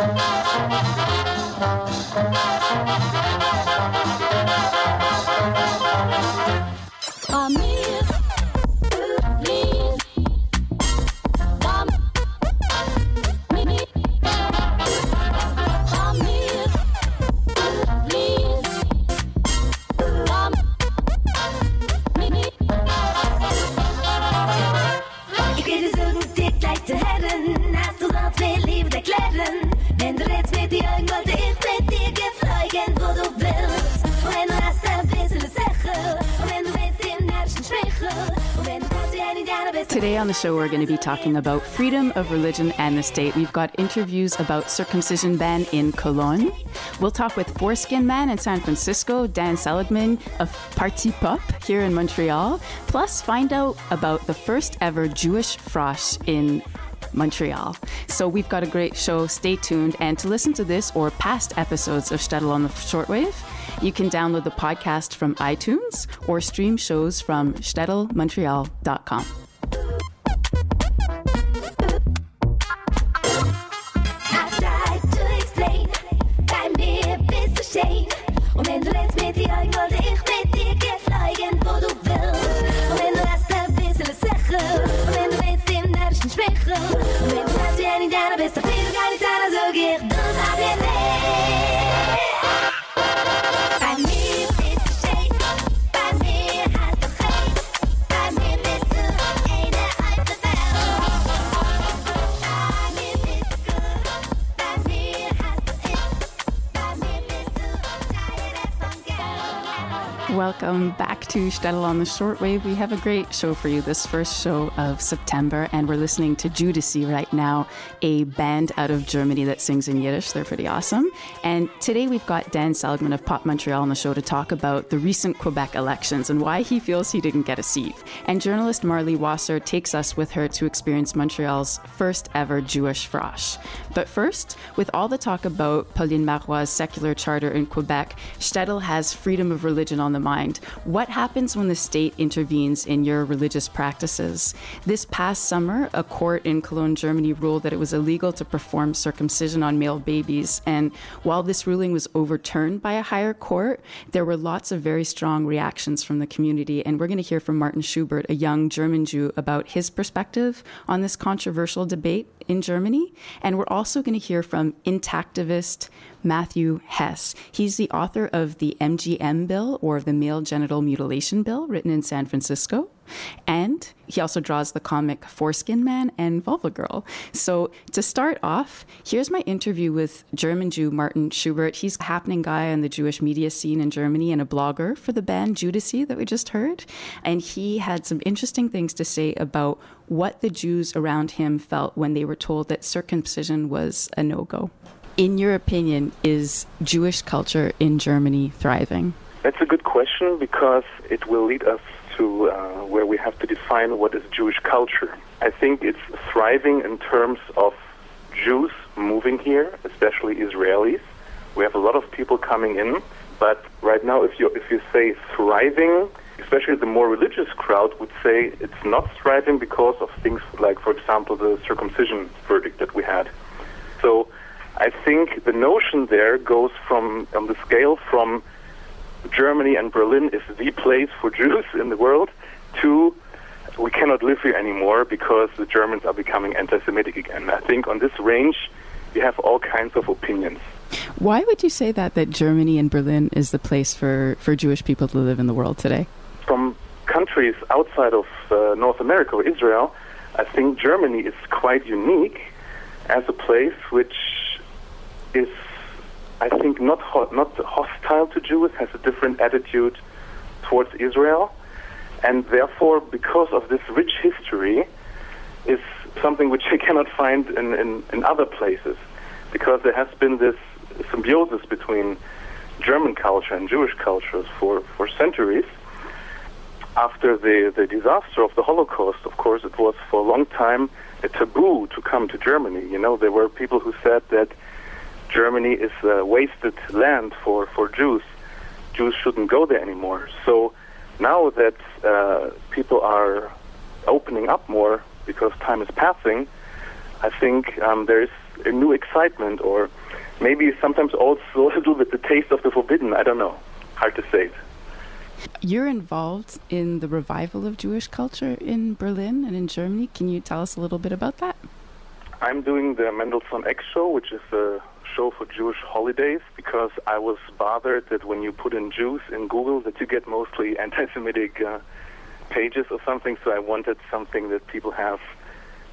Thank you. Show, we're going to be talking about freedom of religion and the state. We've got interviews about circumcision ban in Cologne. We'll talk with Foreskin Man in San Francisco, Dan Seligman of Parti Pop here in Montreal, plus find out about the first ever Jewish frosh in Montreal. So we've got a great show. Stay tuned. And to listen to this or past episodes of Shtetl on the Shortwave, you can download the podcast from iTunes or stream shows from shtetlmontreal.com. Welcome back to Shtetl on the Shortwave. We have a great show for you this first show of September, and we're listening to Jewdyssee right now, a band out of Germany that sings in Yiddish. They're pretty awesome. And today we've got Dan Seligman of Pop Montreal on the show to talk about the recent Quebec elections and why he feels he didn't get a seat. And journalist Marley Wasser takes us with her to experience Montreal's first ever Jewish frosh. But first, with all the talk about Pauline Marois' secular charter in Quebec, Shtetl has freedom of religion on the mind. What happens when the state intervenes in your religious practices? This past summer, a court in Cologne, Germany ruled that it was illegal to perform circumcision on male babies. And while this ruling was overturned by a higher court, there were lots of very strong reactions from the community. And we're going to hear from Martin Schubert, a young German Jew, about his perspective on this controversial debate in Germany. And we're also going to hear from intactivist Matthew Hess. He's the author of the MGM bill, or the Male Genital Mutilation Bill, written in San Francisco. And he also draws the comic Foreskin Man and Vulva Girl. So to start off, here's my interview with German Jew Martin Schubert. He's a happening guy on the Jewish media scene in Germany and a blogger for the band Jewdyssee that we just heard. And he had some interesting things to say about what the Jews around him felt when they were told that circumcision was a no-go. In your opinion, is Jewish culture in Germany thriving? That's a good question because it will lead us to uh, where we have to define what is Jewish culture. I think it's thriving in terms of Jews moving here, especially Israelis. We have a lot of people coming in, but right now, if you if you say thriving, especially the more religious crowd would say it's not thriving because of things like, for example, the circumcision verdict that we had. So I think the notion there goes from on the scale from Germany and Berlin is the place for Jews in the world to we cannot live here anymore because the Germans are becoming anti-Semitic again. I think on this range you have all kinds of opinions. Why would you say that that Germany and Berlin is the place for, for Jewish people to live in the world today? From countries outside of uh, North America or Israel, I think Germany is quite unique as a place which is I think not ho- not hostile to Jews, has a different attitude towards Israel, and therefore, because of this rich history, is something which you cannot find in, in, in other places, because there has been this symbiosis between German culture and Jewish cultures for, for centuries. After the, the disaster of the Holocaust, of course, it was for a long time a taboo to come to Germany. You know, there were people who said that Germany is uh, wasted land for, for Jews. Jews shouldn't go there anymore. So now that uh, people are opening up more because time is passing, I think um, there is a new excitement, or maybe sometimes also a little bit the taste of the forbidden. I don't know. Hard to say it. You're involved in the revival of Jewish culture in Berlin and in Germany. Can you tell us a little bit about that? I'm doing the Mendelssohn X show, which is a show for Jewish holidays, because I was bothered that when you put in Jews in Google, that you get mostly anti-Semitic uh, pages or something. So I wanted something that people have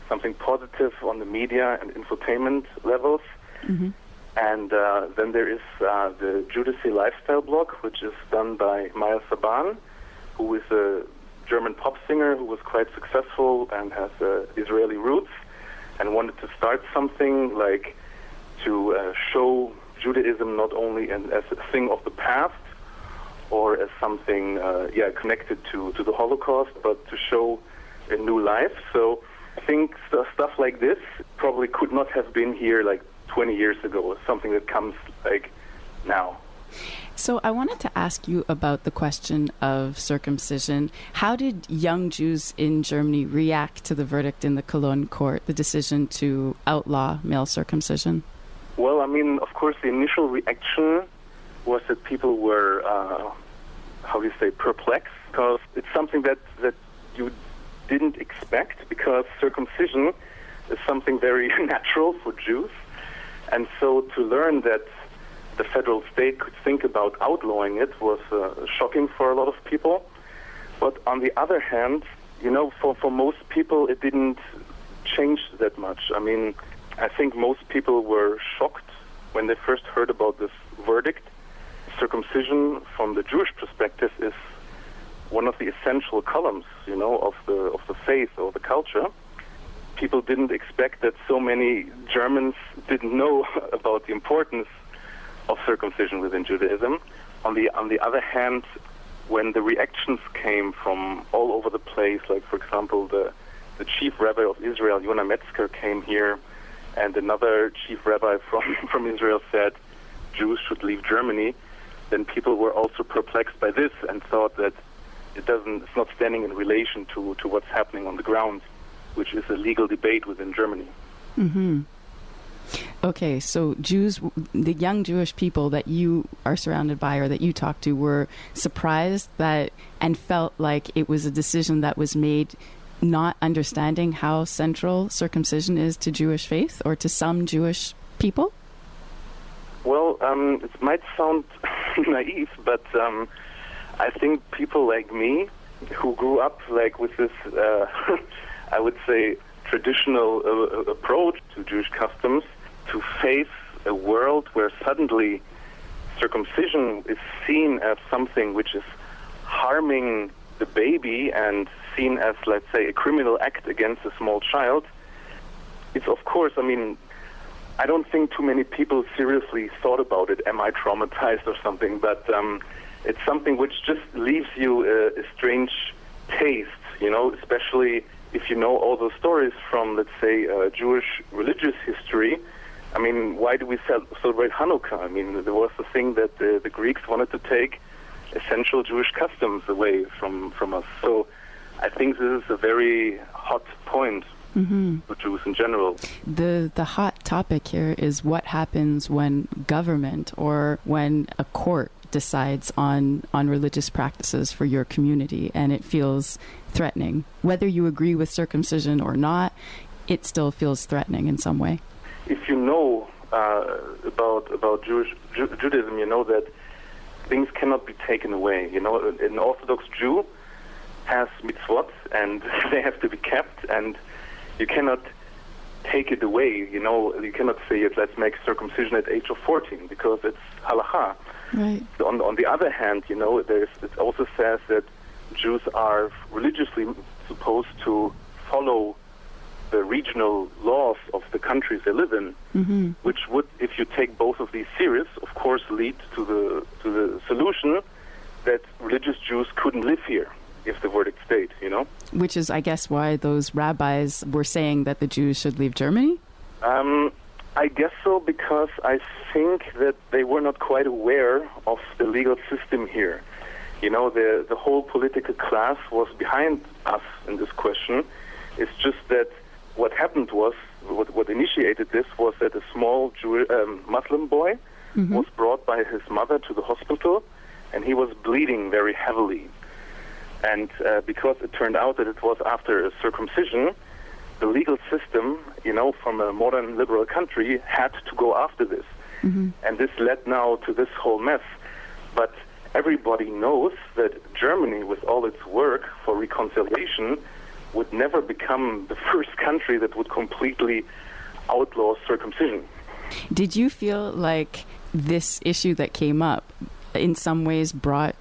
something positive on the media and infotainment levels. Mm-hmm. And uh, then there is uh, the Jewdyssee Lifestyle blog, which is done by Maya Saban, who is a German pop singer who was quite successful and has uh, Israeli roots, and wanted to start something like to uh, show Judaism not only in, as a thing of the past or as something, uh, yeah, connected to, to the Holocaust, but to show a new life. So I think st- stuff like this probably could not have been here like 20 years ago. Something that comes like now. So I wanted to ask you about the question of circumcision. How did young Jews in Germany react to the verdict in the Cologne court, the decision to outlaw male circumcision? Well, I mean, of course, the initial reaction was that people were, uh, how do you say, perplexed, because it's something that, that you didn't expect, because circumcision is something very natural for Jews. And so to learn that the federal state could think about outlawing it was uh, shocking for a lot of people. But on the other hand, you know, for, for most people, it didn't change that much. I mean, I think most people were shocked when they first heard about this verdict. Circumcision, from the Jewish perspective, is one of the essential columns, you know, of the of the faith or the culture. People didn't expect that so many Germans didn't know about the importance of circumcision within Judaism. On the on the other hand, when the reactions came from all over the place, like for example the the chief rabbi of Israel, Yonah Metzger, came here, and another chief rabbi from from Israel said Jews should leave Germany. Then people were also perplexed by this and thought that it doesn't it's not standing in relation to to what's happening on the ground, which is a legal debate within Germany. Mm-hmm. Okay, so Jews, the young Jewish people that you are surrounded by or that you talk to, were surprised that and felt like it was a decision that was made not understanding how central circumcision is to Jewish faith or to some Jewish people? Well, um, it might sound naive, but um, I think people like me who grew up like with this, uh, I would say, traditional uh, approach to Jewish customs, to face a world where suddenly circumcision is seen as something which is harming the baby and seen as, let's say, a criminal act against a small child. It's of course, I mean, I don't think too many people seriously thought about it. Am I traumatized or something? But um, it's something which just leaves you a, a strange taste, you know, especially if you know all those stories from, let's say, uh, Jewish religious history. I mean, why do we celebrate Hanukkah? I mean, there was the thing that the, the Greeks wanted to take essential Jewish customs away from, from us. So I think this is a very hot point Mm-hmm. for Jews in general. The the hot topic here is what happens when government or when a court decides on on religious practices for your community and it feels threatening. Whether you agree with circumcision or not, it still feels threatening in some way. if you know uh, about about Jewish Ju- Judaism, you know that things cannot be taken away. You know, an- an Orthodox Jew has mitzvot, and they have to be kept, and you cannot take it away. You know, you cannot say, "Let's make circumcision at age of 14," because it's halacha. Right. On, on the other hand, you know, there's, it also says that Jews are religiously supposed to follow the regional laws of the countries they live in, Mm-hmm. which would, if you take both of these serious, of course, lead to the to the solution that religious Jews couldn't live here if the verdict stayed. You know. Which is, I guess, why those rabbis were saying that the Jews should leave Germany. Um, I guess so because I think that they were not quite aware of the legal system here. You know, the the whole political class was behind us in this question. It's just that what happened was what, what initiated this was that a small Jew, um, Muslim boy was brought by his mother to the hospital, and he was bleeding very heavily. And uh, because it turned out that it was after a circumcision, the legal system, you know, from a modern liberal country, had to go after this. And this led now to this whole mess. But everybody knows that Germany, with all its work for reconciliation, would never become the first country that would completely outlaw circumcision. Did you feel like this issue that came up in some ways brought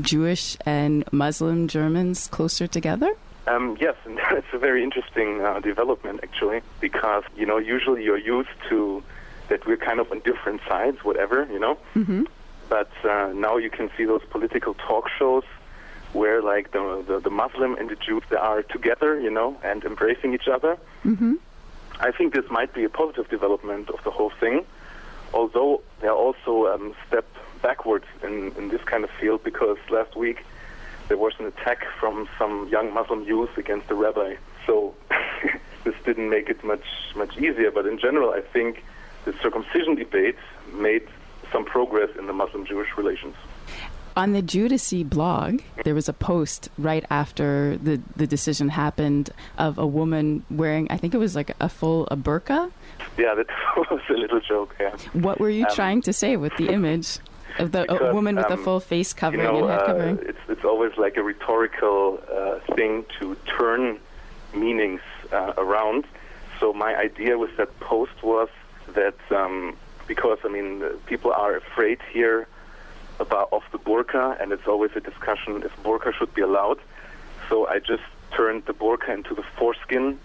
Jewish and Muslim Germans closer together? Um, yes, and it's a very interesting uh, development actually, because you know usually you're used to that we're kind of on different sides, whatever you know. Mm-hmm. But uh, now you can see those political talk shows where like the, the the Muslim and the Jews they are together, you know, and embracing each other. Mm-hmm. I think this might be a positive development of the whole thing, although there are also um, step backwards in, in this kind of field because last week there was an attack from some young Muslim youth against the rabbi. So this didn't make it much much easier. But in general, I think the circumcision debate made some progress in the Muslim-Jewish relations. On the Jewdyssee blog, there was a post right after the, the decision happened of a woman wearing, I think it was like a full a burqa. Yeah, that was a little joke. Yeah. What were you Um, trying to say with the image of the a Because, woman with a um, full face covering you know, and head uh, covering? it's it's always like a rhetorical uh, thing to turn meanings uh, around. So my idea with that post was that um, because I mean uh, people are afraid here about of the burqa, and it's always a discussion if burqa should be allowed. So I just turned the burqa into the foreskin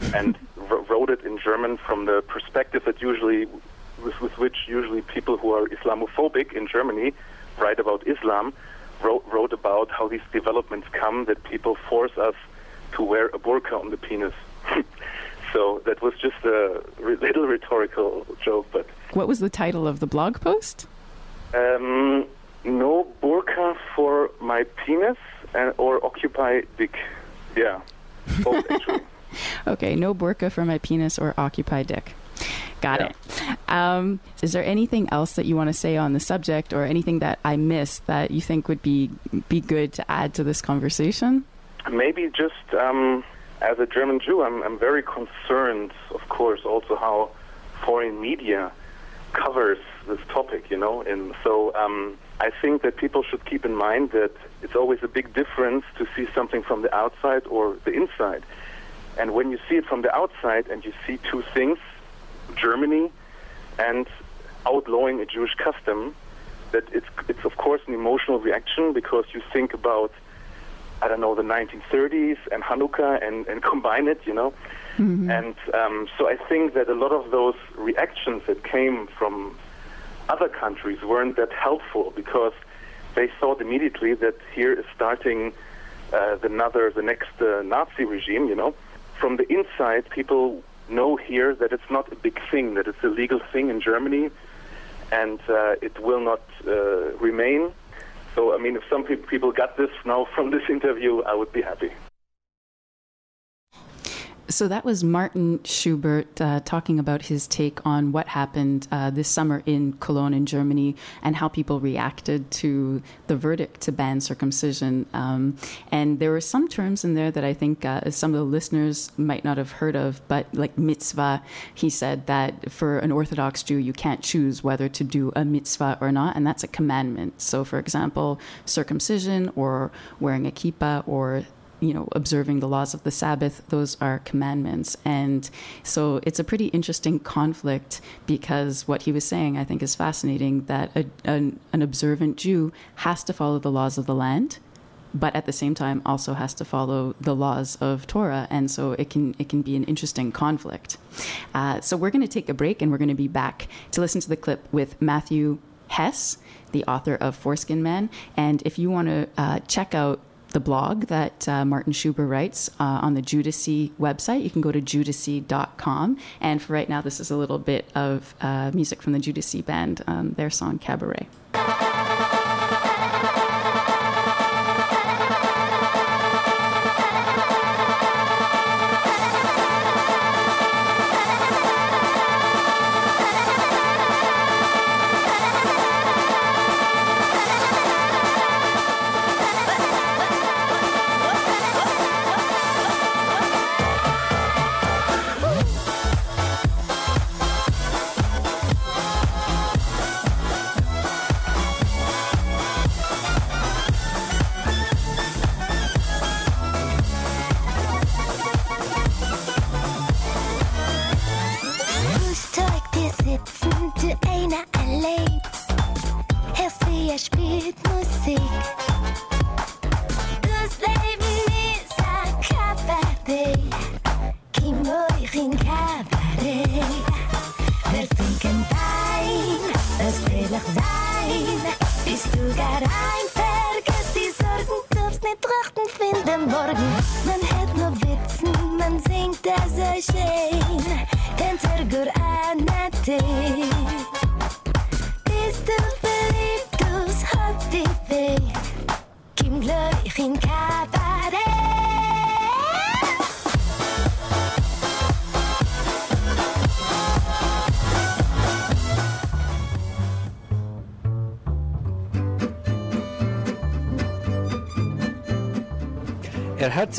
and wrote it in German from the perspective that usually, with, with which usually people who are Islamophobic in Germany write about Islam, wrote, wrote about how these developments come that people force us to wear a burqa on the penis. so that was just a little rhetorical joke, but What was the title of the blog post? um, no burqa for my penis and, or occupy dick. Yeah, both actually. Okay, no burqa for my penis or occupy dick. Got Yeah. it. Um, is there anything else that you want to say on the subject, or anything that I missed that you think would be be good to add to this conversation? Maybe just um, as a German Jew, I'm, I'm very concerned, of course, also how foreign media covers this topic, you know. And so um, I think that people should keep in mind that it's always a big difference to see something from the outside or the inside. And when you see it from the outside and you see two things, Germany and outlawing a Jewish custom, that it's, it's of course an emotional reaction because you think about I don't know, the 1930s and Hanukkah and, and combine it, you know. And um, so I think that a lot of those reactions that came from other countries weren't that helpful because they thought immediately that here is starting uh, the another, the next uh, Nazi regime, you know. From the inside, people know here that it's not a big thing, that it's a legal thing in Germany, and uh, it will not uh, remain. So, I mean, if some peop people got this now from this interview, I would be happy. So that was Martin Schubert uh, talking about his take on what happened uh, this summer in Cologne, in Germany, and how people reacted to the verdict to ban circumcision. Um, and there were some terms in there that I think uh, some of the listeners might not have heard of, but like mitzvah, he said that for an Orthodox Jew, you can't choose whether to do a mitzvah or not, and that's a commandment. So, for example, circumcision or wearing a kippah or you know, observing the laws of the Sabbath, those are commandments. And so it's a pretty interesting conflict because what he was saying, I think, is fascinating that a, an, an observant Jew has to follow the laws of the land. But at the same time, also has to follow the laws of Torah, and so it can it can be an interesting conflict. Uh, so we're going to take a break, and we're going to be back to listen to the clip with Matthew Hess, the author of Foreskin Man. And if you want to uh, check out the blog that uh, Martin Schubert writes uh, on the Jewdyssee website. You can go to jewdyssee.com. And for right now, this is a little bit of uh, music from the Jewdyssee band, um, their song Cabaret.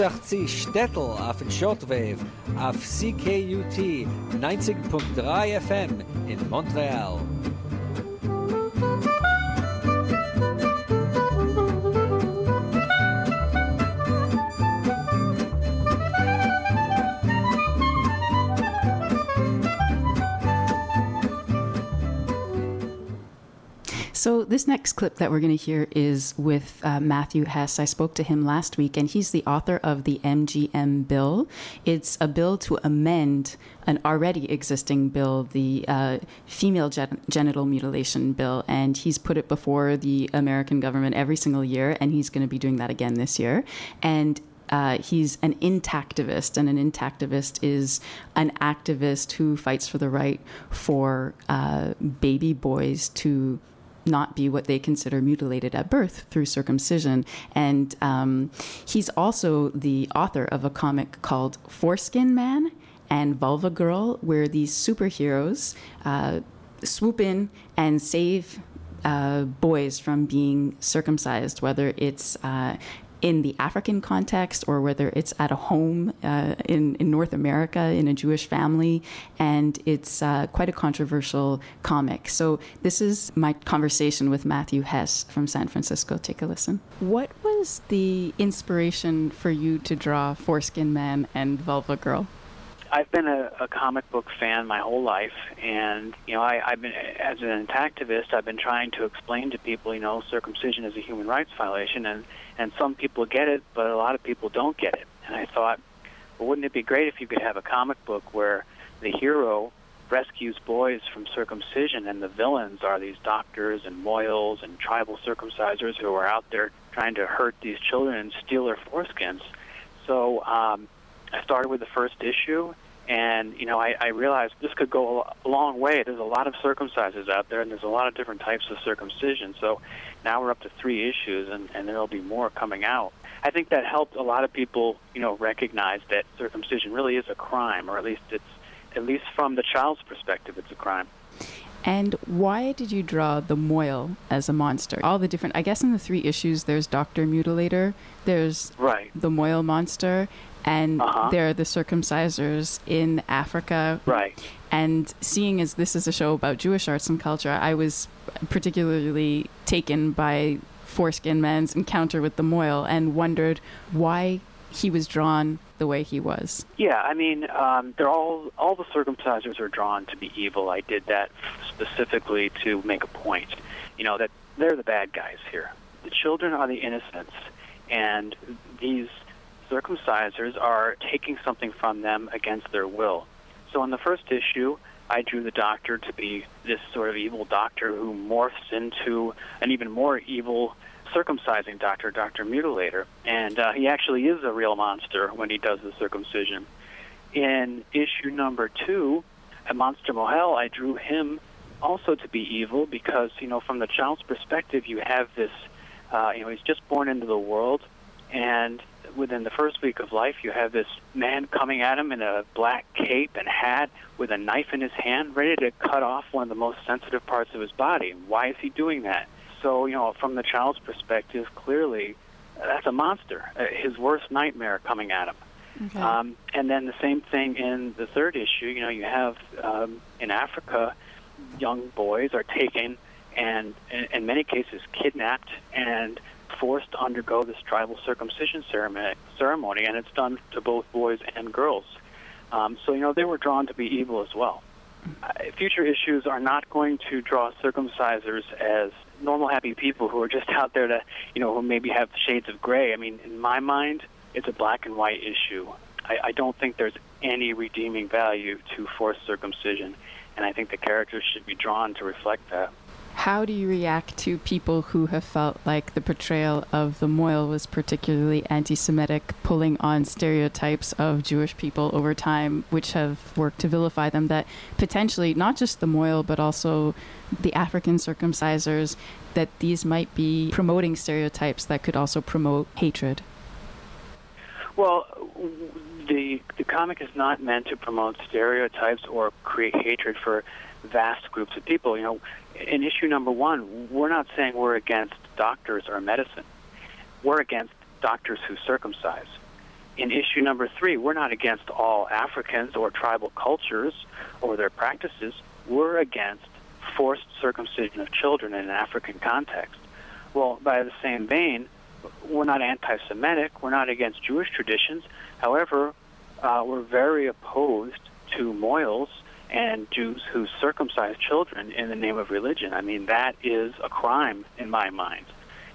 sich zu Städtel auf den Shortwave auf CKUT 90.3 FM in Montreal. Montreal. This next clip that we're going to hear is with uh, Matthew Hess. I spoke to him last week, and he's the author of the MGM bill. It's a bill to amend an already existing bill, the uh, female gen- genital mutilation bill, and he's put it before the American government every single year, and he's going to be doing that again this year. And uh, he's an intactivist, and an intactivist is an activist who fights for the right for uh, baby boys to not be what they consider mutilated at birth through circumcision. And um, he's also the author of a comic called Foreskin Man and Vulva Girl, where these superheroes uh, swoop in and save uh, boys from being circumcised, whether it's uh, in the African context or whether it's at a home uh, in, in North America in a Jewish family. And it's uh, quite a controversial comic. So, this is my conversation with Matthew Hess from San Francisco. Take a listen. What was the inspiration for you to draw Foreskin Man and Vulva Girl? I've been a, a comic book fan my whole life, and you know, I, I've been as an activist. I've been trying to explain to people, you know, circumcision is a human rights violation, and and some people get it, but a lot of people don't get it. And I thought, well, wouldn't it be great if you could have a comic book where the hero rescues boys from circumcision, and the villains are these doctors and mohels and tribal circumcisers who are out there trying to hurt these children and steal their foreskins. So um, I started with the first issue, and you know I, I realized this could go a long way. There's a lot of circumcises out there, and there's a lot of different types of circumcision. So now we're up to three issues, and, and there'll be more coming out. I think that helped a lot of people, you know, recognize that circumcision really is a crime, or at least it's at least from the child's perspective, it's a crime. And why did you draw the Mohel as a monster? All the different, I guess in the three issues, there's Dr. Mutilator, there's Right. the Mohel monster, and Uh-huh. there are the circumcisers in Africa. Right. And seeing as this is a show about Jewish arts and culture, I was particularly taken by Foreskin Man's encounter with the Mohel and wondered why he was drawn the way he was. Yeah, I mean, um, they're all all the circumcisers are drawn to be evil. I did that specifically to make a point. You know that they're the bad guys here. The children are the innocents, and these circumcisers are taking something from them against their will. So in the first issue, I drew the doctor to be this sort of evil doctor who morphs into an even more evil circumcising doctor, Dr. Mutilator. And uh, he actually is a real monster when he does the circumcision. In issue number two, at Monster Mohel, I drew him also to be evil because, you know, from the child's perspective, you have this, uh, you know, he's just born into the world, and within the first week of life, you have this man coming at him in a black cape and hat with a knife in his hand, ready to cut off one of the most sensitive parts of his body. Why is he doing that? So, you know, from the child's perspective, clearly, uh, that's a monster, uh, his worst nightmare coming at him. Um, and then the same thing in the third issue. You know, you have um, in Africa, young boys are taken and, in, in many cases, kidnapped and forced to undergo this tribal circumcision ceremony, ceremony, and it's done to both boys and girls. Um, so, you know, they were drawn to be evil as well. uh, future issues are not going to draw circumcisers as normal, happy people who are just out there to, you know, who maybe have shades of gray. I mean, in my mind, it's a black and white issue. I, I don't think there's any redeeming value to forced circumcision, and I think the characters should be drawn to reflect that. How do you react to people who have felt like the portrayal of the Mohel was particularly anti Semitic, pulling on stereotypes of Jewish people over time, which have worked to vilify them? That potentially, not just the Mohel, but also the African circumcisers, that these might be promoting stereotypes that could also promote hatred? Well, the the comic is not meant to promote stereotypes or create hatred for vast groups of people. You know, in issue number one, we're not saying we're against doctors or medicine. We're against doctors who circumcise. In issue number three, we're not against all Africans or tribal cultures or their practices. We're against forced circumcision of children in an African context. Well, by the same vein, we're not anti-Semitic. We're not against Jewish traditions. However, uh, we're very opposed to mohels and Jews who circumcise children in the name of religion. I mean, that is a crime in my mind.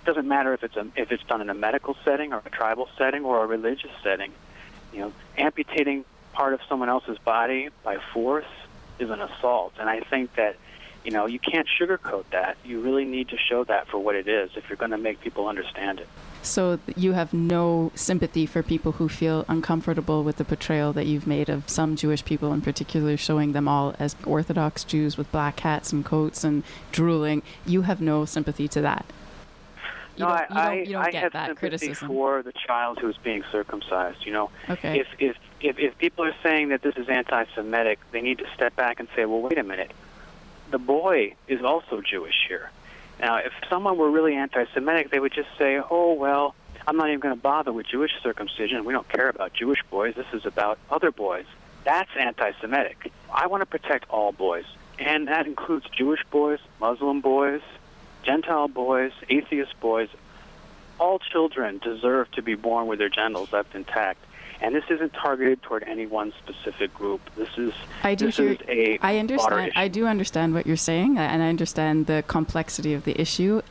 It doesn't matter if it's a, if it's done in a medical setting or a tribal setting or a religious setting. You know, amputating part of someone else's body by force is an assault, and I think that you know you can't sugarcoat that. You really need to show that for what it is if you're going to make people understand it. So you have no sympathy for people who feel uncomfortable with the portrayal that you've made of some Jewish people in particular, showing them all as Orthodox Jews with black hats and coats and drooling. You have no sympathy to that. You no, don't, I, don't, I, you I get have that sympathy criticism. for the child who's being circumcised. You know, okay. if, if if if people are saying that this is anti-Semitic, they need to step back and say, well, wait a minute, the boy is also Jewish here. Now, if someone were really anti-Semitic, they would just say, oh well, I'm not even going to bother with Jewish circumcision. We don't care about Jewish boys. This is about other boys. That's anti-Semitic. I want to protect all boys, and that includes Jewish boys, Muslim boys, Gentile boys, atheist boys. All children deserve to be born with their genitals left intact. And this isn't targeted toward any one specific group. This is I do this hear. is a I understand. issue. I do understand what you're saying, and I understand the complexity of the issue.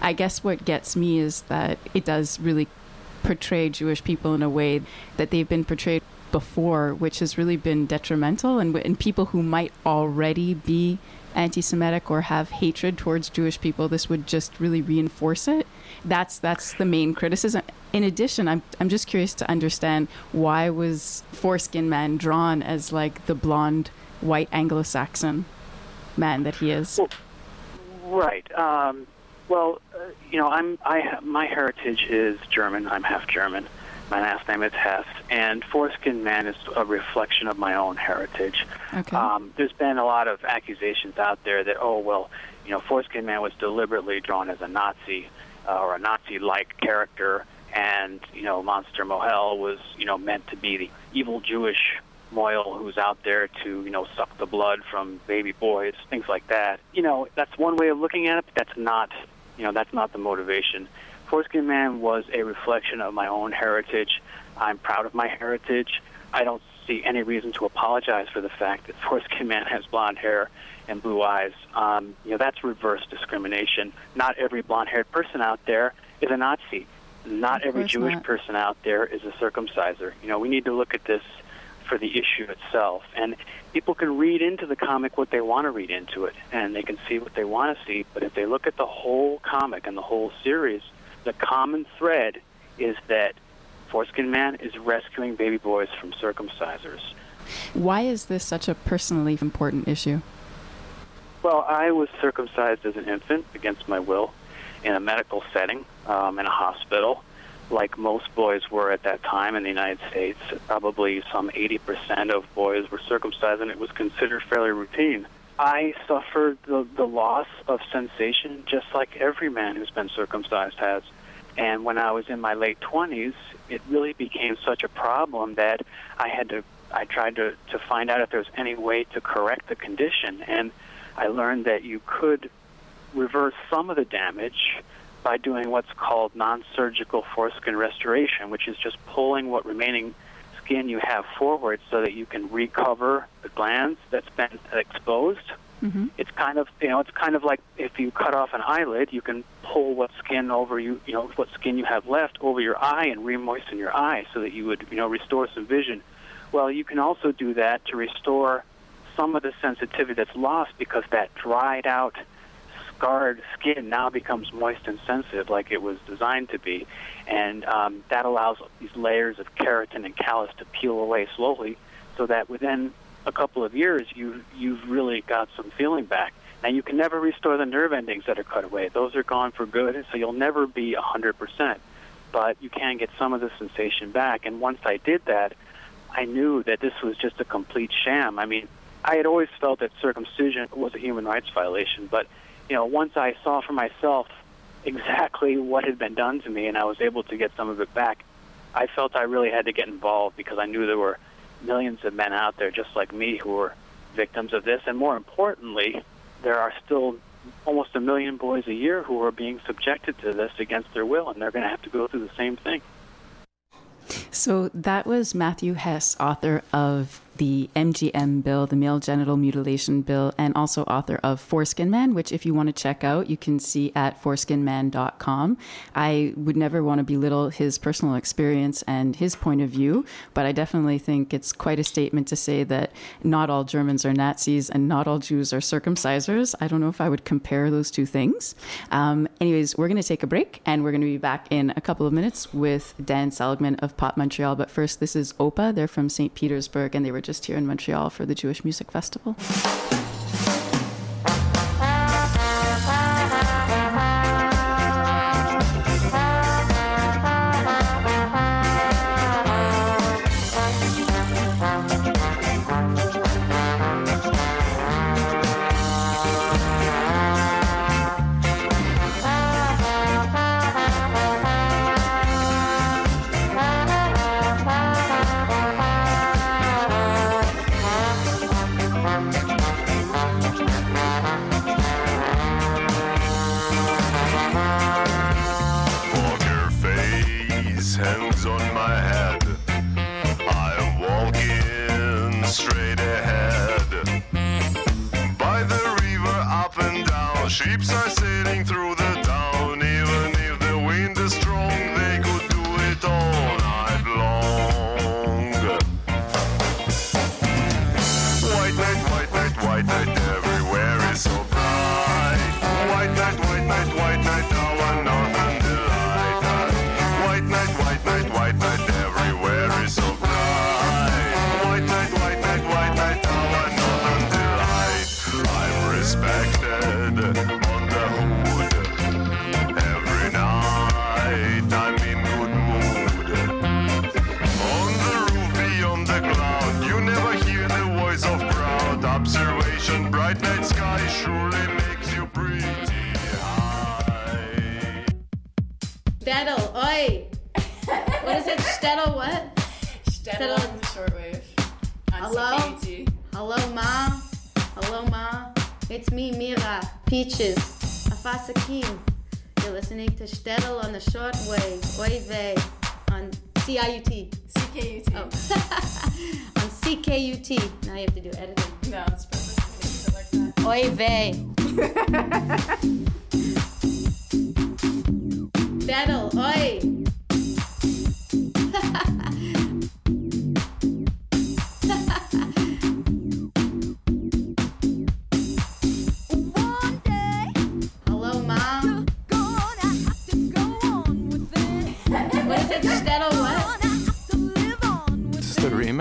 I guess what gets me is that it does really portray Jewish people in a way that they've been portrayed before, which has really been detrimental, and, and people who might already be anti-Semitic or have hatred towards Jewish people, this would just really reinforce it. That's that's the main criticism. In addition, I'm I'm just curious to understand why was Foreskin Man drawn as like the blonde, white Anglo-Saxon man that he is. Well, Right. Um, well, uh, you know, I'm I my heritage is German. I'm half German. My last name is Hess, and Foreskin Man is a reflection of my own heritage. Okay. Um, there's been a lot of accusations out there that, oh, well, you know, Foreskin Man was deliberately drawn as a Nazi uh, or a Nazi-like character, and you know, Monster Mohel was, you know, meant to be the evil Jewish Mohel who's out there to, you know, suck the blood from baby boys, things like that. You know, that's one way of looking at it, but that's not, you know, that's not the motivation. Foreskin Man was a reflection of my own heritage. I'm proud of my heritage. I don't see any reason to apologize for the fact that Foreskin Man has blonde hair and blue eyes. Um, you know, that's reverse discrimination. Not every blonde-haired person out there is a Nazi. Not every Jewish not. person out there is a circumciser. You know, we need to look at this for the issue itself. And people can read into the comic what they want to read into it, and they can see what they want to see. But if they look at the whole comic and the whole series, the common thread is that Foreskin Man is rescuing baby boys from circumcisers. Why is this such a personally important issue? Well, I was circumcised as an infant against my will in a medical setting, um, in a hospital, like most boys were at that time in the United States. Probably some 80% of boys were circumcised, and it was considered fairly routine. I suffered the, the loss of sensation just like every man who's been circumcised has. And when I was in my late 20s, it really became such a problem that I had to, I tried to, to find out if there was any way to correct the condition. And I learned that you could reverse some of the damage by doing what's called non-surgical foreskin restoration, which is just pulling what remaining skin you have forward so that you can recover the glans that's been exposed. Mm-hmm. It's kind of you know it's kind of like if you cut off an eyelid, you can pull what skin over you you know what skin you have left over your eye and remoisten your eye so that you would you know restore some vision. Well, you can also do that to restore some of the sensitivity that's lost because that dried out scarred skin now becomes moist and sensitive like it was designed to be. And um, that allows these layers of keratin and callus to peel away slowly so that within a couple of years you, you've really got some feeling back. Now, you can never restore the nerve endings that are cut away. Those are gone for good, so you'll never be 100%. But you can get some of the sensation back. And once I did that, I knew that this was just a complete sham. I mean, I had always felt that circumcision was a human rights violation, but you know, once I saw for myself exactly what had been done to me and I was able to get some of it back, I felt I really had to get involved because I knew there were millions of men out there just like me who were victims of this, and more importantly, there are still almost a million boys a year who are being subjected to this against their will, and they're going to have to go through the same thing. So that was Matthew Hess, author of the MGM bill, the male genital mutilation bill, and also author of Foreskin Man, which, if you want to check out, you can see at foreskinman.com. I would never want to belittle his personal experience and his point of view, but I definitely think it's quite a statement to say that not all Germans are Nazis and not all Jews are circumcisers. I don't know if I would compare those two things. Um, anyways, we're going to take a break and we're going to be back in a couple of minutes with Dan Seligman of Pop Montreal. But first, this is OPA. They're from St. Petersburg and they were just here in Montreal for the Jewish Music Festival.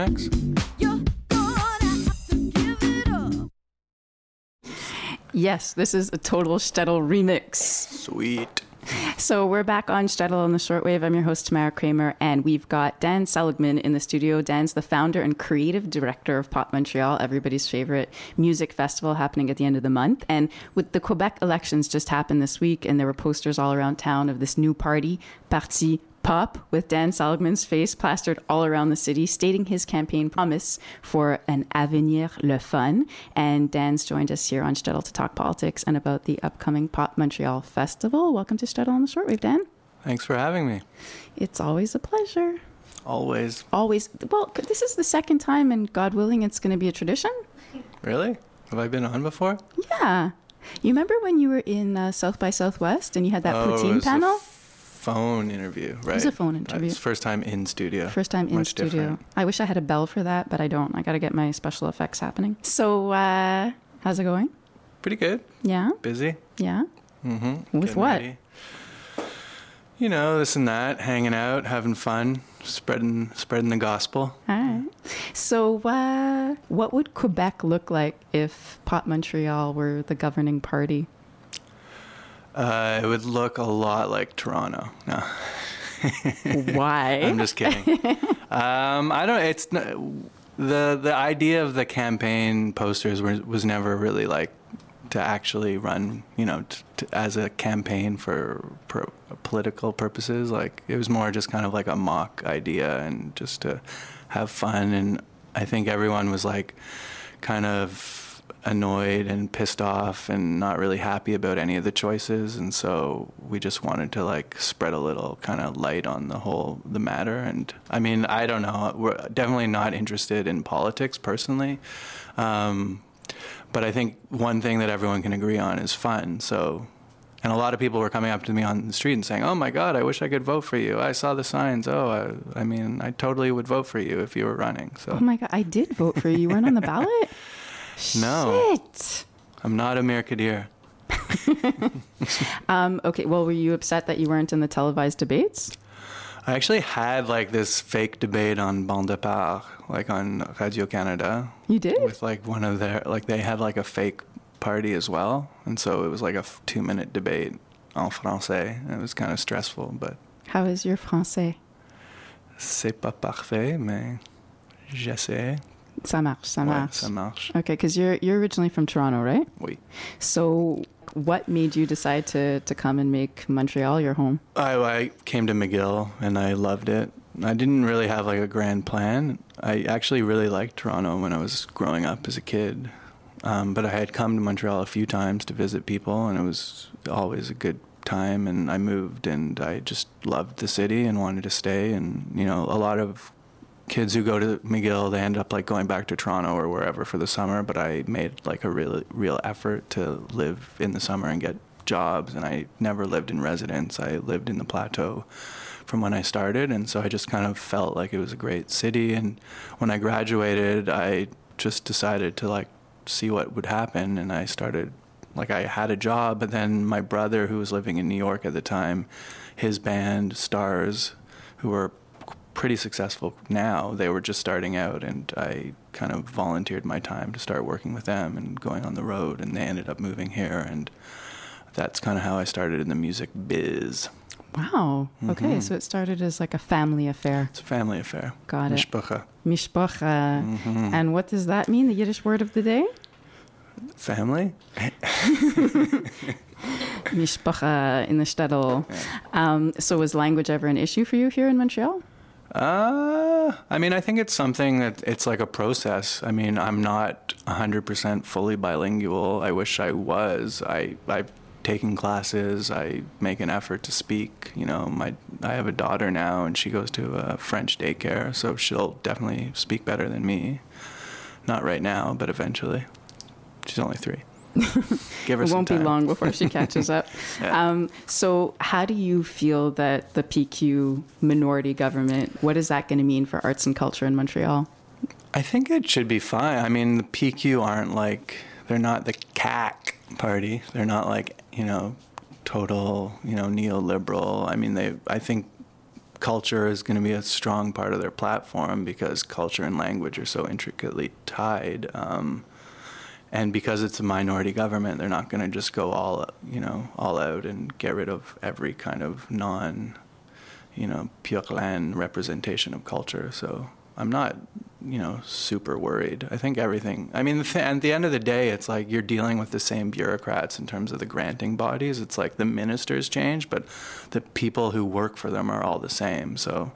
Remix? Yes, this is a total Shtetl remix. Sweet. So we're back on Shtetl on the shortwave. I'm your host, Tamara Kramer, and we've got Dan Seligman in the studio. Dan's the founder and creative director of Pop Montreal, everybody's favorite music festival happening at the end of the month. And with the Quebec elections just happened this week, and there were posters all around town of this new party, Parti Pop, with Dan Seligman's face plastered all around the city, stating his campaign promise for an Avenir Le Fun. And Dan's joined us here on Shtetl to talk politics and about the upcoming Pop Montreal Festival. Welcome to Shtetl on the Shortwave, Dan. Thanks for having me. It's always a pleasure. Always. Always. Well, this is the second time, and God willing, it's going to be a tradition. Really? Have I been on before? Yeah. You remember when you were in uh, South by Southwest and you had that oh, poutine panel? Phone interview, right? It was a phone interview. First time in studio. First time in Much studio. different. I wish I had a bell for that, but I don't. I got to get my special effects happening. So, uh, how's it going? Pretty good. Yeah. Busy. Yeah. Mm-hmm. With what? You know, this and that, hanging out, having fun, spreading spreading the gospel. All right. So, uh, what would Quebec look like if Pop Montreal were the governing party? Uh, it would look a lot like Toronto. No, Why? I'm just kidding. um, I don't. It's the the idea of the campaign posters was was never really like to actually run. You know, t- t- as a campaign for pro- political purposes. Like it was more just kind of like a mock idea and just to have fun. And I think everyone was like kind of annoyed and pissed off and not really happy about any of the choices and so we just wanted to like spread a little kind of light on the whole the matter and i mean i don't know we're definitely not interested in politics personally um, but i think one thing that everyone can agree on is fun so and a lot of people were coming up to me on the street and saying, "Oh my God, I wish I could vote for you. I saw the signs. Oh, I, I mean, I totally would vote for you if you were running." So Oh my God, I did vote for you. You weren't on the ballot? No. Shit. I'm not a Kadir. Um, okay, well, were you upset that you weren't in the televised debates? I actually had like this fake debate on Bande à part, like on Radio Canada. You did? With like one of their, like they had like a fake party as well. And so it was like a f- two minute debate en français. And it was kind of stressful, but How is your français? c'est pas parfait, mais j'essaie. Ça marche, ça Ouais, marche. ça marche. Okay, because you're you're originally from Toronto, right? Oui. So, what made you decide to to come and make Montreal your home? I, I came to McGill and I loved it. I didn't really have like a grand plan. I actually really liked Toronto when I was growing up as a kid. Um, but I had come to Montreal a few times to visit people, and it was always a good time. And I moved, and I just loved the city and wanted to stay. And you know, a lot of kids who go to McGill, they end up like going back to Toronto or wherever for the summer. But I made like a real, real effort to live in the summer and get jobs. And I never lived in residence. I lived in the plateau from when I started, and so I just kind of felt like it was a great city. And when I graduated, I just decided to like see what would happen, and I started like I had a job, but then my brother, who was living in New York at the time, his band Stars, who were pretty successful now, they were just starting out, and I kind of volunteered my time to start working with them and going on the road, and they ended up moving here, and that's kind of how I started in the music biz. Wow. Okay, Mhm. so it started as like a family affair. It's a family affair. Got it. Mishpacha. Mishpacha. Mhm. And what does that mean? The Yiddish word of the day? Family? Mishpacha in the shtetl. Um, so was language ever an issue for you here in Montreal? Uh, I mean, I think it's something that it's like a process. I mean, I'm not 100% fully bilingual. I wish I was. I, I've taken classes. I make an effort to speak. You know, my I have a daughter now, and she goes to a French daycare, so she'll definitely speak better than me. Not right now, but eventually. She's only three. Give her it won't be time. long before she catches up. Yeah. um, so, how do you feel that the PQ minority government? What is that going to mean for arts and culture in Montreal? I think it should be fine. I mean, the PQ aren't like they're not the CAQ party. They're not like you know total you know neoliberal. I mean, they. I think culture is going to be a strong part of their platform because culture and language are so intricately tied. Um, and because it's a minority government, they're not going to just go all you know all out and get rid of every kind of non you know, pure laine representation of culture. So I'm not, you know, super worried. I think everything. I mean, th- at the end of the day, it's like you're dealing with the same bureaucrats in terms of the granting bodies. It's like the ministers change, but the people who work for them are all the same. So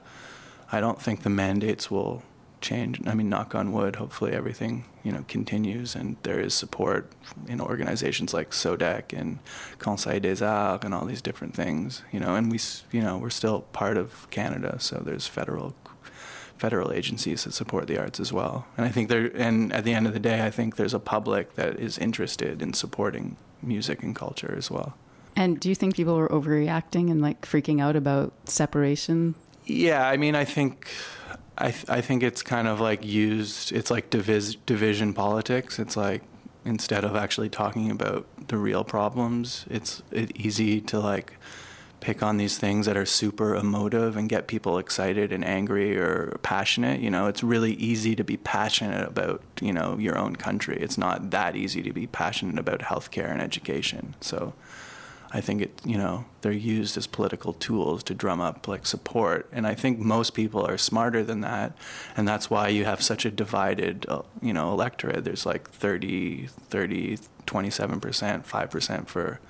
I don't think the mandates will change. I mean, knock on wood. Hopefully, everything you know continues, and there is support in organizations like SODEC and Conseil des Arts and all these different things. You know, and we, you know, we're still part of Canada, so there's federal federal agencies that support the arts as well. And I think there, and at the end of the day, I think there's a public that is interested in supporting music and culture as well. And do you think people were overreacting and like freaking out about separation? Yeah, I mean, I think, I th- I think it's kind of like used. It's like divis- division politics. It's like instead of actually talking about the real problems, it's it easy to like pick on these things that are super emotive and get people excited and angry or passionate. You know, it's really easy to be passionate about you know your own country. It's not that easy to be passionate about healthcare and education. So. I think it, you know, they're used as political tools to drum up like support, and I think most people are smarter than that, and that's why you have such a divided, uh, you know, electorate. There's like 30, 30, 27 percent, five percent for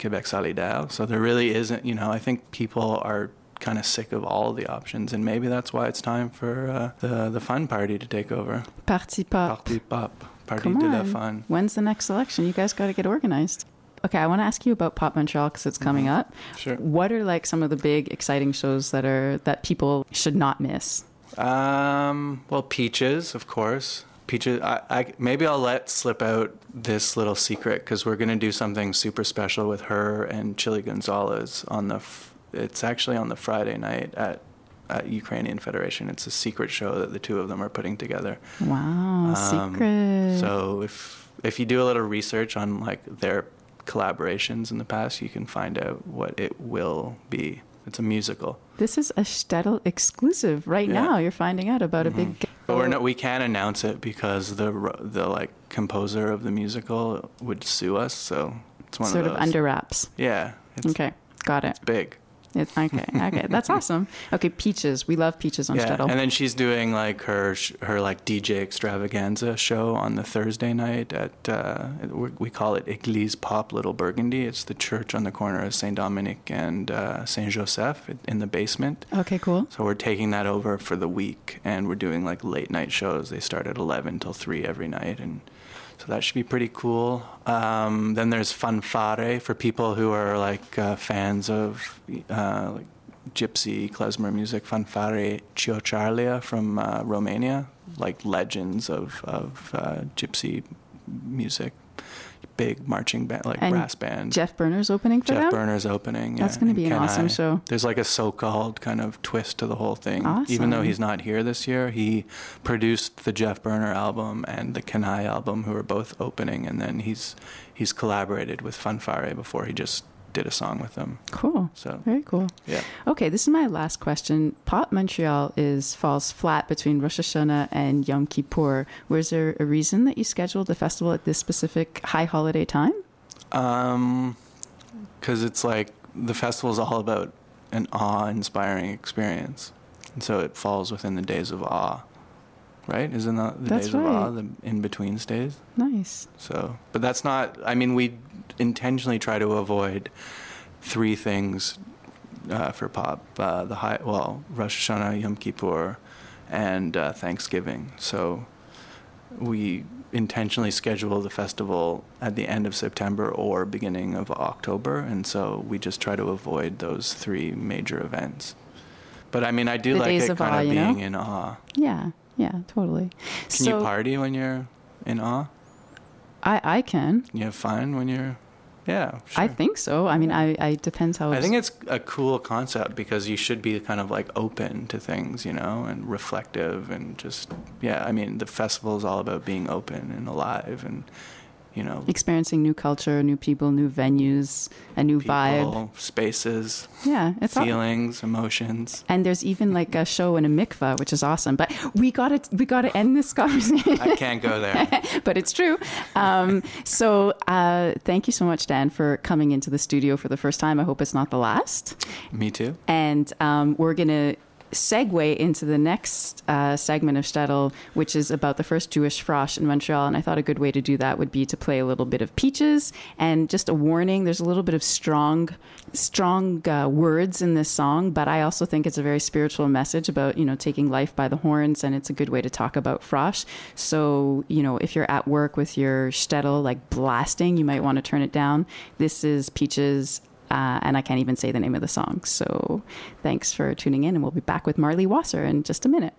Quebec Solidaire. So there really isn't, you know, I think people are kind of sick of all of the options, and maybe that's why it's time for uh, the the fun party to take over. Parti pop. Parti pop, party Come de la on. fun. When's the next election? You guys got to get organized. Okay, I want to ask you about Pop Montreal because it's coming up. Mm-hmm. Sure. What are like some of the big exciting shows that are that people should not miss? Um, well, Peaches, of course. Peaches. I, I maybe I'll let slip out this little secret because we're gonna do something super special with her and Chilly Gonzales on the. F- it's actually on the Friday night at. At Ukrainian Federation, it's a secret show that the two of them are putting together. Wow, Um, secret. So if if you do a little research on like their collaborations in the past, you can find out what it will be. It's a musical. this is a Shtetl exclusive right Yeah. now. You're finding out about a big. Mm-hmm. But we're not, we can't announce it because the the like composer of the musical would sue us. So it's one sort of of under wraps. Yeah. It's Okay, got it. It's big. It, okay, okay, that's awesome. Okay, Peaches. We love Peaches on Yeah. And then she's doing like her her like DJ extravaganza show on the Thursday night at uh, we we call it Église Pop Little Burgundy. It's the church on the corner of Saint Dominic and uh, Saint Joseph in the basement. okay, cool. So we're taking that over for the week, and we're doing like late night shows. They start at 11 till 3 every night, and so that should be pretty cool. Um, then there's Fanfare for people who are like uh, fans of uh, like gypsy klezmer music. Fanfare Ciocărlia from uh, Romania, like legends of of uh, gypsy music. Big marching band, like And brass band. Jeff Berner's opening for Jeff them. Burner's opening. That's yeah, gonna be an awesome show. There's like a so-called kind of twist to the whole thing. Awesome. Even though he's not here this year, he produced the Jeff Burner album and the Kanai album, who are both opening, and then he's he's collaborated with Fanfare before he just did a song with them. Cool. So Very cool. yeah. Okay, this is my last question. Pop Montreal is falls flat between Rosh Hashanah and Yom Kippur. Was there a reason that you scheduled the festival at this specific high holiday time? Um, because it's like the festival is all about an awe-inspiring experience, and so it falls within the days of awe, right? Isn't that the That's days of awe, the in-between stays? Nice. So, but that's not. I mean, we intentionally try to avoid three things uh, for pop: uh, the high, well, Rosh Hashanah, Yom Kippur, and uh, Thanksgiving. So, we intentionally schedule the festival at the end of September or beginning of October, and so we just try to avoid those three major events. But I mean, I do The like it of kind awe, of you know? being in awe. Yeah, yeah, totally. Can so you party when you're in awe? I, I can. You have fun when you're, yeah. Sure. I think so. I mean, I, I depends how. I think it's a cool concept because you should be kind of like open to things, you know, and reflective and just yeah. I mean, the festival is all about being open and alive and you know, experiencing new culture, new people, new venues, a new vibe. spaces, Yeah, it's all, feelings, emotions. and there's even like a show in a mikvah, which is awesome. But we got to we got to end this conversation. I can't go there. but it's true. Um, so uh, thank you so much, Dan, for coming into the studio for the first time. I hope it's not the last. Me too. And um, we're gonna segue into the next uh, segment of Shtetl, which is about the first Jewish frosh in Montreal. And I thought a good way to do that would be to play a little bit of Peaches. And just a warning there's a little bit of strong, strong uh, words in this song, but I also think it's a very spiritual message about, you know, taking life by the horns. And it's a good way to talk about frosh. So, you know, if you're at work with your Shtetl like blasting, you might want to turn it down. This is Peaches uh, and I can't even say the name of the song. So thanks for tuning in, and we'll be back with Marley Wasser in just a minute.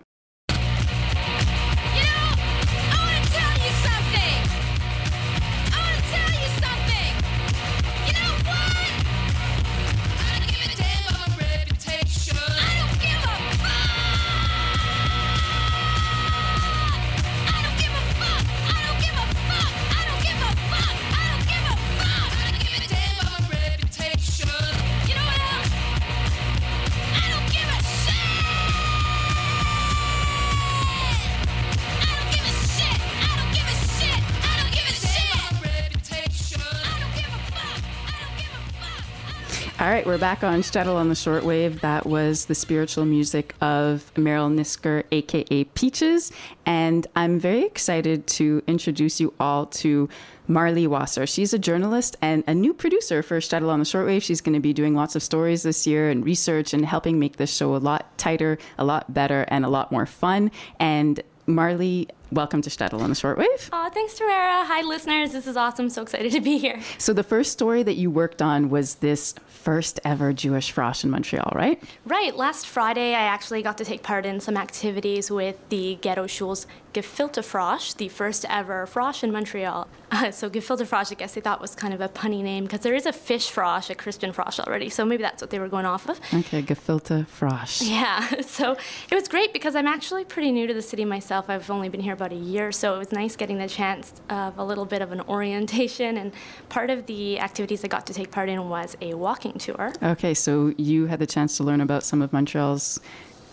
All right, we're back on Shtetl on the shortwave. That was the spiritual music of Merrill Nisker, aka Peaches. And I'm very excited to introduce you all to Marley Wasser. She's a journalist and a new producer for Shtetl on the shortwave. She's going to be doing lots of stories this year and research and helping make this show a lot tighter, a lot better, and a lot more fun. And Marley, welcome to Shtetl on the shortwave. Aw, thanks, Tamara. Hi, listeners. This is awesome. So excited to be here. So the first story that you worked on was this first ever Jewish frosh in Montreal, right? Right. Last Friday, I actually got to take part in some activities with the Ghetto Shul's Gefilte Frosch, the first ever frosh in Montreal. Uh, so Gefilte Frosch, I guess they thought was kind of a punny name because there is a fish frosh, a Crispin frosh already. So maybe that's what they were going off of. Okay, gefilte frosh. Yeah, so it was great because I'm actually pretty new to the city myself. I've only been here about a year, so it was nice getting the chance of a little bit of an orientation. And part of the activities I got to take part in was a walking tour. Okay, so you had the chance to learn about some of Montreal's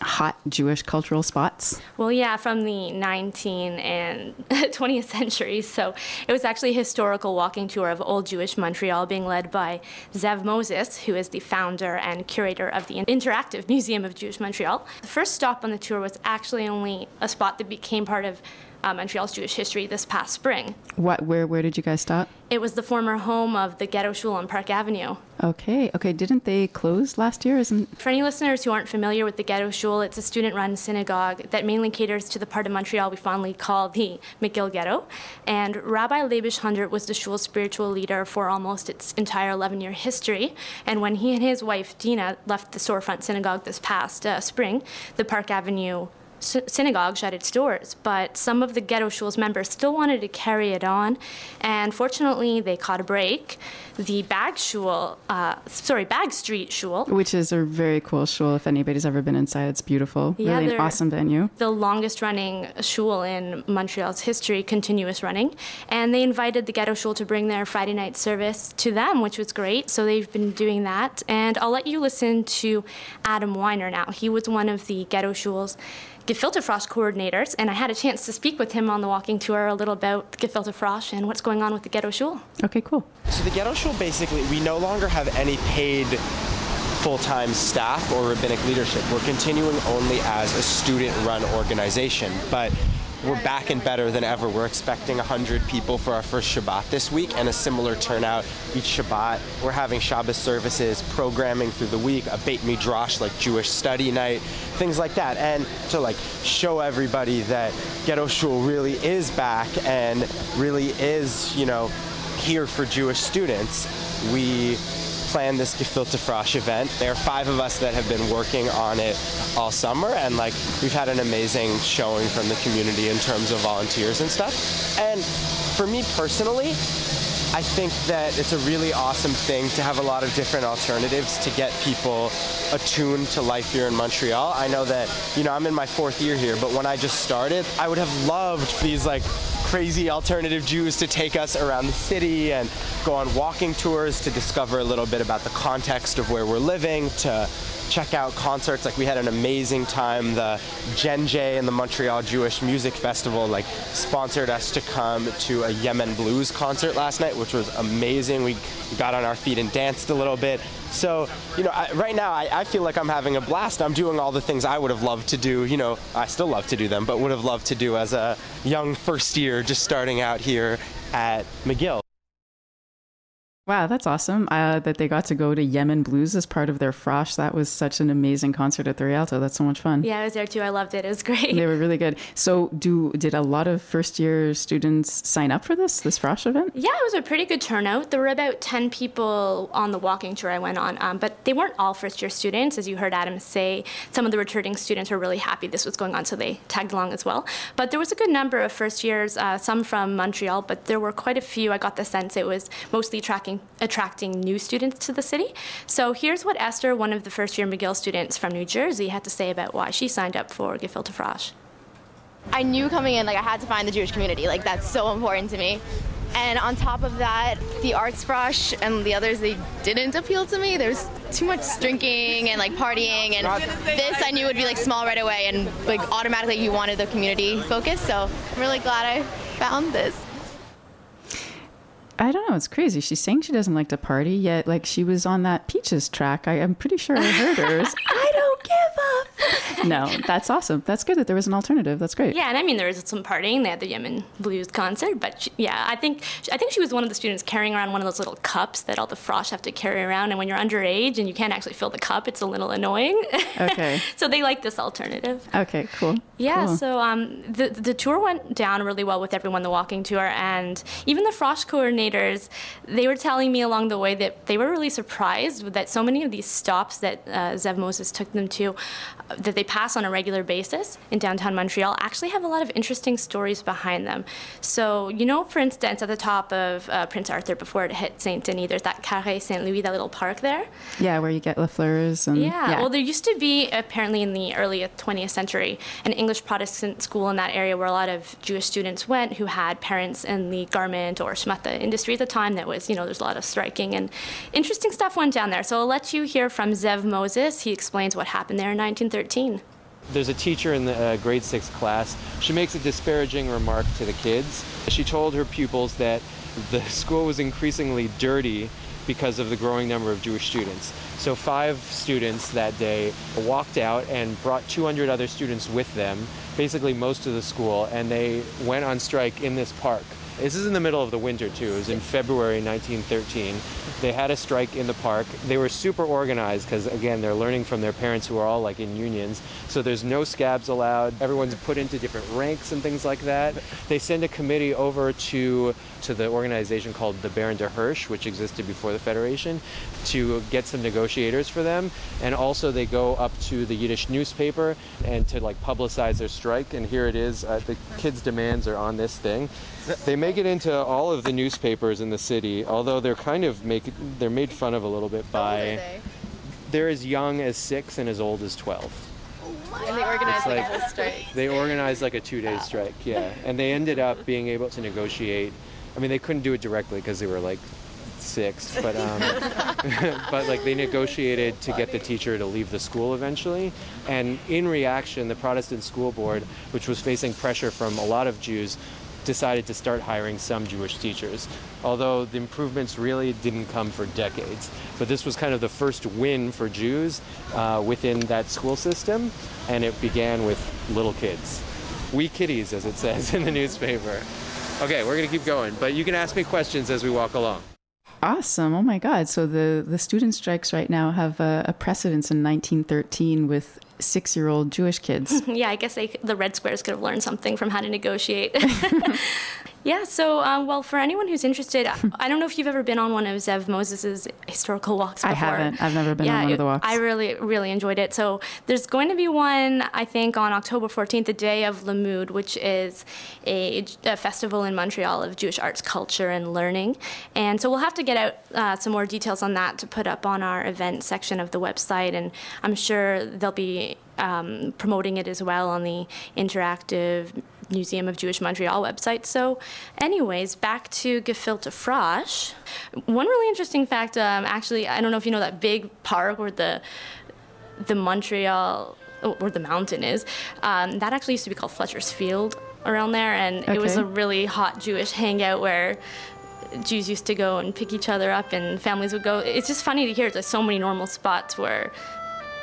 hot Jewish cultural spots. Well, yeah, from the 19th and 20th centuries. So it was actually a historical walking tour of old Jewish Montreal being led by Zev Moses, who is the founder and curator of the Interactive Museum of Jewish Montreal. The first stop on the tour was actually only a spot that became part of uh, Montreal's Jewish history this past spring. What? Where? Where did you guys stop? It was the former home of the Ghetto Shul on Park Avenue. Okay. Okay. Didn't they close last year? Isn't For any listeners who aren't familiar with the Ghetto Shul, it's a student run synagogue that mainly caters to the part of Montreal we fondly call the McGill Ghetto. And Rabbi Leibish Hundert was the shul's spiritual leader for almost its entire 11 year history. And when he and his wife, Dina, left the storefront synagogue this past uh, spring, the Park Avenue synagogue shut its doors, but some of the Ghetto Shul's members still wanted to carry it on, and fortunately, they caught a break. The Bagg Shul, uh, sorry, Bagg Street Shul, which is a very cool shul. If anybody's ever been inside, it's beautiful. Yeah, really an awesome venue. the longest running shul in Montreal's history, continuous running. And they invited the Ghetto Shul to bring their Friday night service to them, which was great. So they've been doing that. And I'll let you listen to Adam Weiner now. He was one of the Ghetto Shul's Gefilte Frosh coordinators, and I had a chance to speak with him on the walking tour a little about Gefilte Frosh and what's going on with the Ghetto Shul. Okay, cool. So the ghetto shul basically, we no longer have any paid full-time staff or rabbinic leadership. We're continuing only as a student-run organization, but we're back and better than ever. We're expecting 100 people for our first Shabbat this week and a similar turnout each Shabbat. We're having Shabbos services, programming through the week, a Beit Midrash like Jewish study night, things like that. And to like show everybody that Ghetto Shul really is back and really is, you know, here for Jewish students, we planned this Gefilte Frosh event. There are five of us that have been working on it all summer, and like we've had an amazing showing from the community in terms of volunteers and stuff. And for me personally, I think that it's a really awesome thing to have a lot of different alternatives to get people attuned to life here in Montreal. I know that, you know, I'm in my fourth year here, but when I just started, I would have loved these like crazy alternative Jews to take us around the city and go on walking tours to discover a little bit about the context of where we're living, to check out concerts. Like we had an amazing time. The Gen J and the Montreal Jewish Music Festival like sponsored us to come to a Yemen blues concert last night, which was amazing. We got on our feet and danced a little bit. So, you know, I, right now I, I feel like I'm having a blast. I'm doing all the things I would have loved to do. You know, I still love to do them, but would have loved to do as a young first year just starting out here at McGill. Wow, that's awesome uh, that they got to go to Yemen Blues as part of their frosh. That was such an amazing concert at the Rialto. That's so much fun. Yeah, I was there too. I loved it. It was great. They were really good. So, do did a lot of first year students sign up for this this frosh event? Yeah, it was a pretty good turnout. There were about 10 people on the walking tour I went on, um, but they weren't all first year students. As you heard Adam say, some of the returning students were really happy this was going on, so they tagged along as well. But there was a good number of first years, uh, some from Montreal, but there were quite a few. I got the sense it was mostly attracting, attracting new students to the city. So here's what Esther, one of the first year McGill students from New Jersey, had to say about why she signed up for Gefilte Frosh. I knew coming in, like, I had to find the Jewish community. Like, that's so important to me. And on top of that, the arts frosh and the others, they didn't appeal to me. There was too much drinking and like partying, and this I knew would be like small right away, and like automatically you wanted the community focus. So I'm really glad I found this. I don't know. It's crazy. She's saying she doesn't like to party, yet like she was on that Peaches track. I, I'm pretty sure I heard her. I don't give up. No, that's awesome. That's good that there was an alternative. That's great. Yeah, and I mean there was some partying. They had the Yemen Blues concert, but she, yeah, I think I think she was one of the students carrying around one of those little cups that all the frosh have to carry around. And when you're underage and you can't actually fill the cup, it's a little annoying. Okay. so they like this alternative. Okay. Cool. Yeah, Cool. so um, the the tour went down really well with everyone, the walking tour, and even the Frosh coordinators. They were telling me along the way that they were really surprised that so many of these stops that uh, Zev Moses took them to, that they pass on a regular basis in downtown Montreal, actually have a lot of interesting stories behind them. So you know, for instance, at the top of uh, Prince Arthur before it hit Saint Denis, there's that Carré Saint Louis, that little park there. Yeah, where you get Lafleur's and Yeah. Well, there used to be apparently in the early 20th century an English Protestant school in that area where a lot of Jewish students went who had parents in the garment or shmata industry at the time. That was, you know, there's a lot of striking and interesting stuff went down there. So I'll let you hear from Zev Moses. He explains what happened there in 1913. There's a teacher in the uh, grade six class. She makes a disparaging remark to the kids. She told her pupils that the school was increasingly dirty because of the growing number of Jewish students. So five students that day walked out and brought 200 other students with them, basically most of the school, and they went on strike in this park. This is in the middle of the winter too. It was in February 1913. They had a strike in the park. They were super organized because again, they're learning from their parents who are all like in unions. So there's no scabs allowed. Everyone's put into different ranks and things like that. They send a committee over to to the organization called the Baron de Hirsch, which existed before the Federation, to get some negotiators for them. And also they go up to the Yiddish newspaper and to like publicize their strike. And here it is. Uh, the kids' demands are on this thing. They make it into all of the newspapers in the city, although they're kind of make they're made fun of a little bit by. They're as young as six and as old as twelve. And they organized like, like- a strike. They organized like a two-day strike, yeah, and they ended up being able to negotiate. I mean, they couldn't do it directly because they were like six, but um, but like they negotiated to get the teacher to leave the school eventually. And in reaction, the Protestant school board, which was facing pressure from a lot of Jews, decided to start hiring some Jewish teachers. Although the improvements really didn't come for decades, but this was kind of the first win for Jews uh, within that school system, and it began with little kids. We kiddies, as it says in the newspaper. Okay, we're gonna keep going, but you can ask me questions as we walk along. Awesome. Oh my God. So the, the student strikes right now have a, a precedence in 1913 with six year old Jewish kids. yeah, I guess they, the Red Squares could have learned something from how to negotiate. yeah, so, um, well, for anyone who's interested, I don't know if you've ever been on one of Zev Moses's historical walks I haven't. I've never been yeah, on one of the walks. I really, really enjoyed it. So there's going to be one, I think, on October 14th, the day of Limmud, which is a, a festival in Montreal of Jewish arts, culture, and learning. And so we'll have to get out uh, some more details on that to put up on our event section of the website. And I'm sure they'll be um, promoting it as well on the interactive Museum of Jewish Montreal website. So, anyways, back to Gefilte Frosh. One really interesting fact, um, actually, I don't know if you know that big park where the the Montreal or the mountain is, um, that actually used to be called Fletcher's Field around there, and it was a really hot Jewish hangout where Jews used to go and pick each other up, and families would go. It's just funny to hear. There's so many normal spots where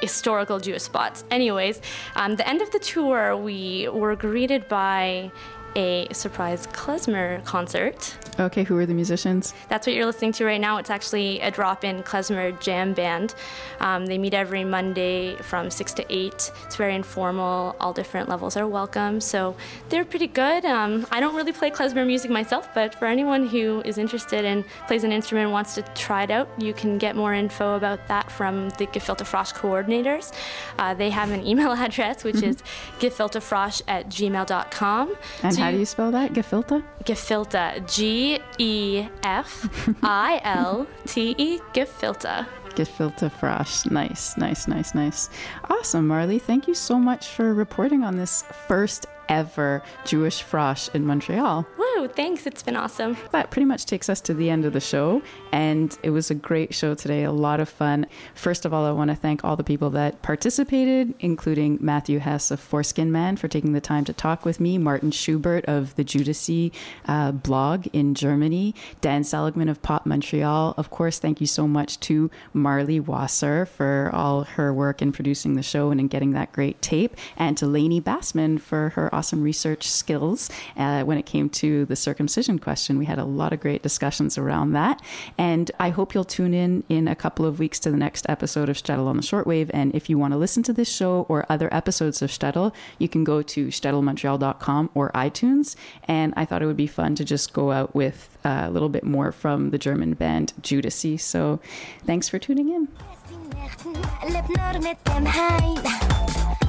historical Jewish spots. Anyways, um, the end of the tour, we were greeted by a surprise klezmer concert. Okay, who are the musicians? That's what you're listening to right now. It's actually a drop-in klezmer jam band. Um, they meet every Monday from six to eight. It's very informal. All different levels are welcome, so they're pretty good. Um, I don't really play klezmer music myself, but for anyone who is interested and plays an instrument and wants to try it out, you can get more info about that from the Gefilte Frosch coordinators. Uh, they have an email address, which is gefiltefrosch at gmail.com. And how do you- spell that? Gefilte? Gefilte. G E F I L T E. Gefilte. Gefilte Frosch. Nice, nice, nice, nice. Awesome, Marley. Thank you so much for reporting on this first ever Jewish Frosch in Montreal. Woo, thanks. It's been awesome. That pretty much takes us to the end of the show, and it was a great show today, a lot of fun. First of all, I want to thank all the people that participated, including Matthew Hess of Foreskin Man for taking the time to talk with me, Martin Schubert of the Jewdyssee uh, blog in Germany, Dan Seligman of Pop Montreal. Of course, thank you so much to Marley Wasser for all her work in producing the show and in getting that great tape, and to Lainey Bassman for her awesome research skills uh, when it came to the circumcision question. We had a lot of great discussions around that. And I hope you'll tune in in a couple of weeks to the next episode of Shtetl on the Shortwave. And if you want to listen to this show or other episodes of Shtetl, you can go to shtetlmontreal.com or iTunes. And I thought it would be fun to just go out with a little bit more from the German band Jewdyssee. So thanks for tuning in.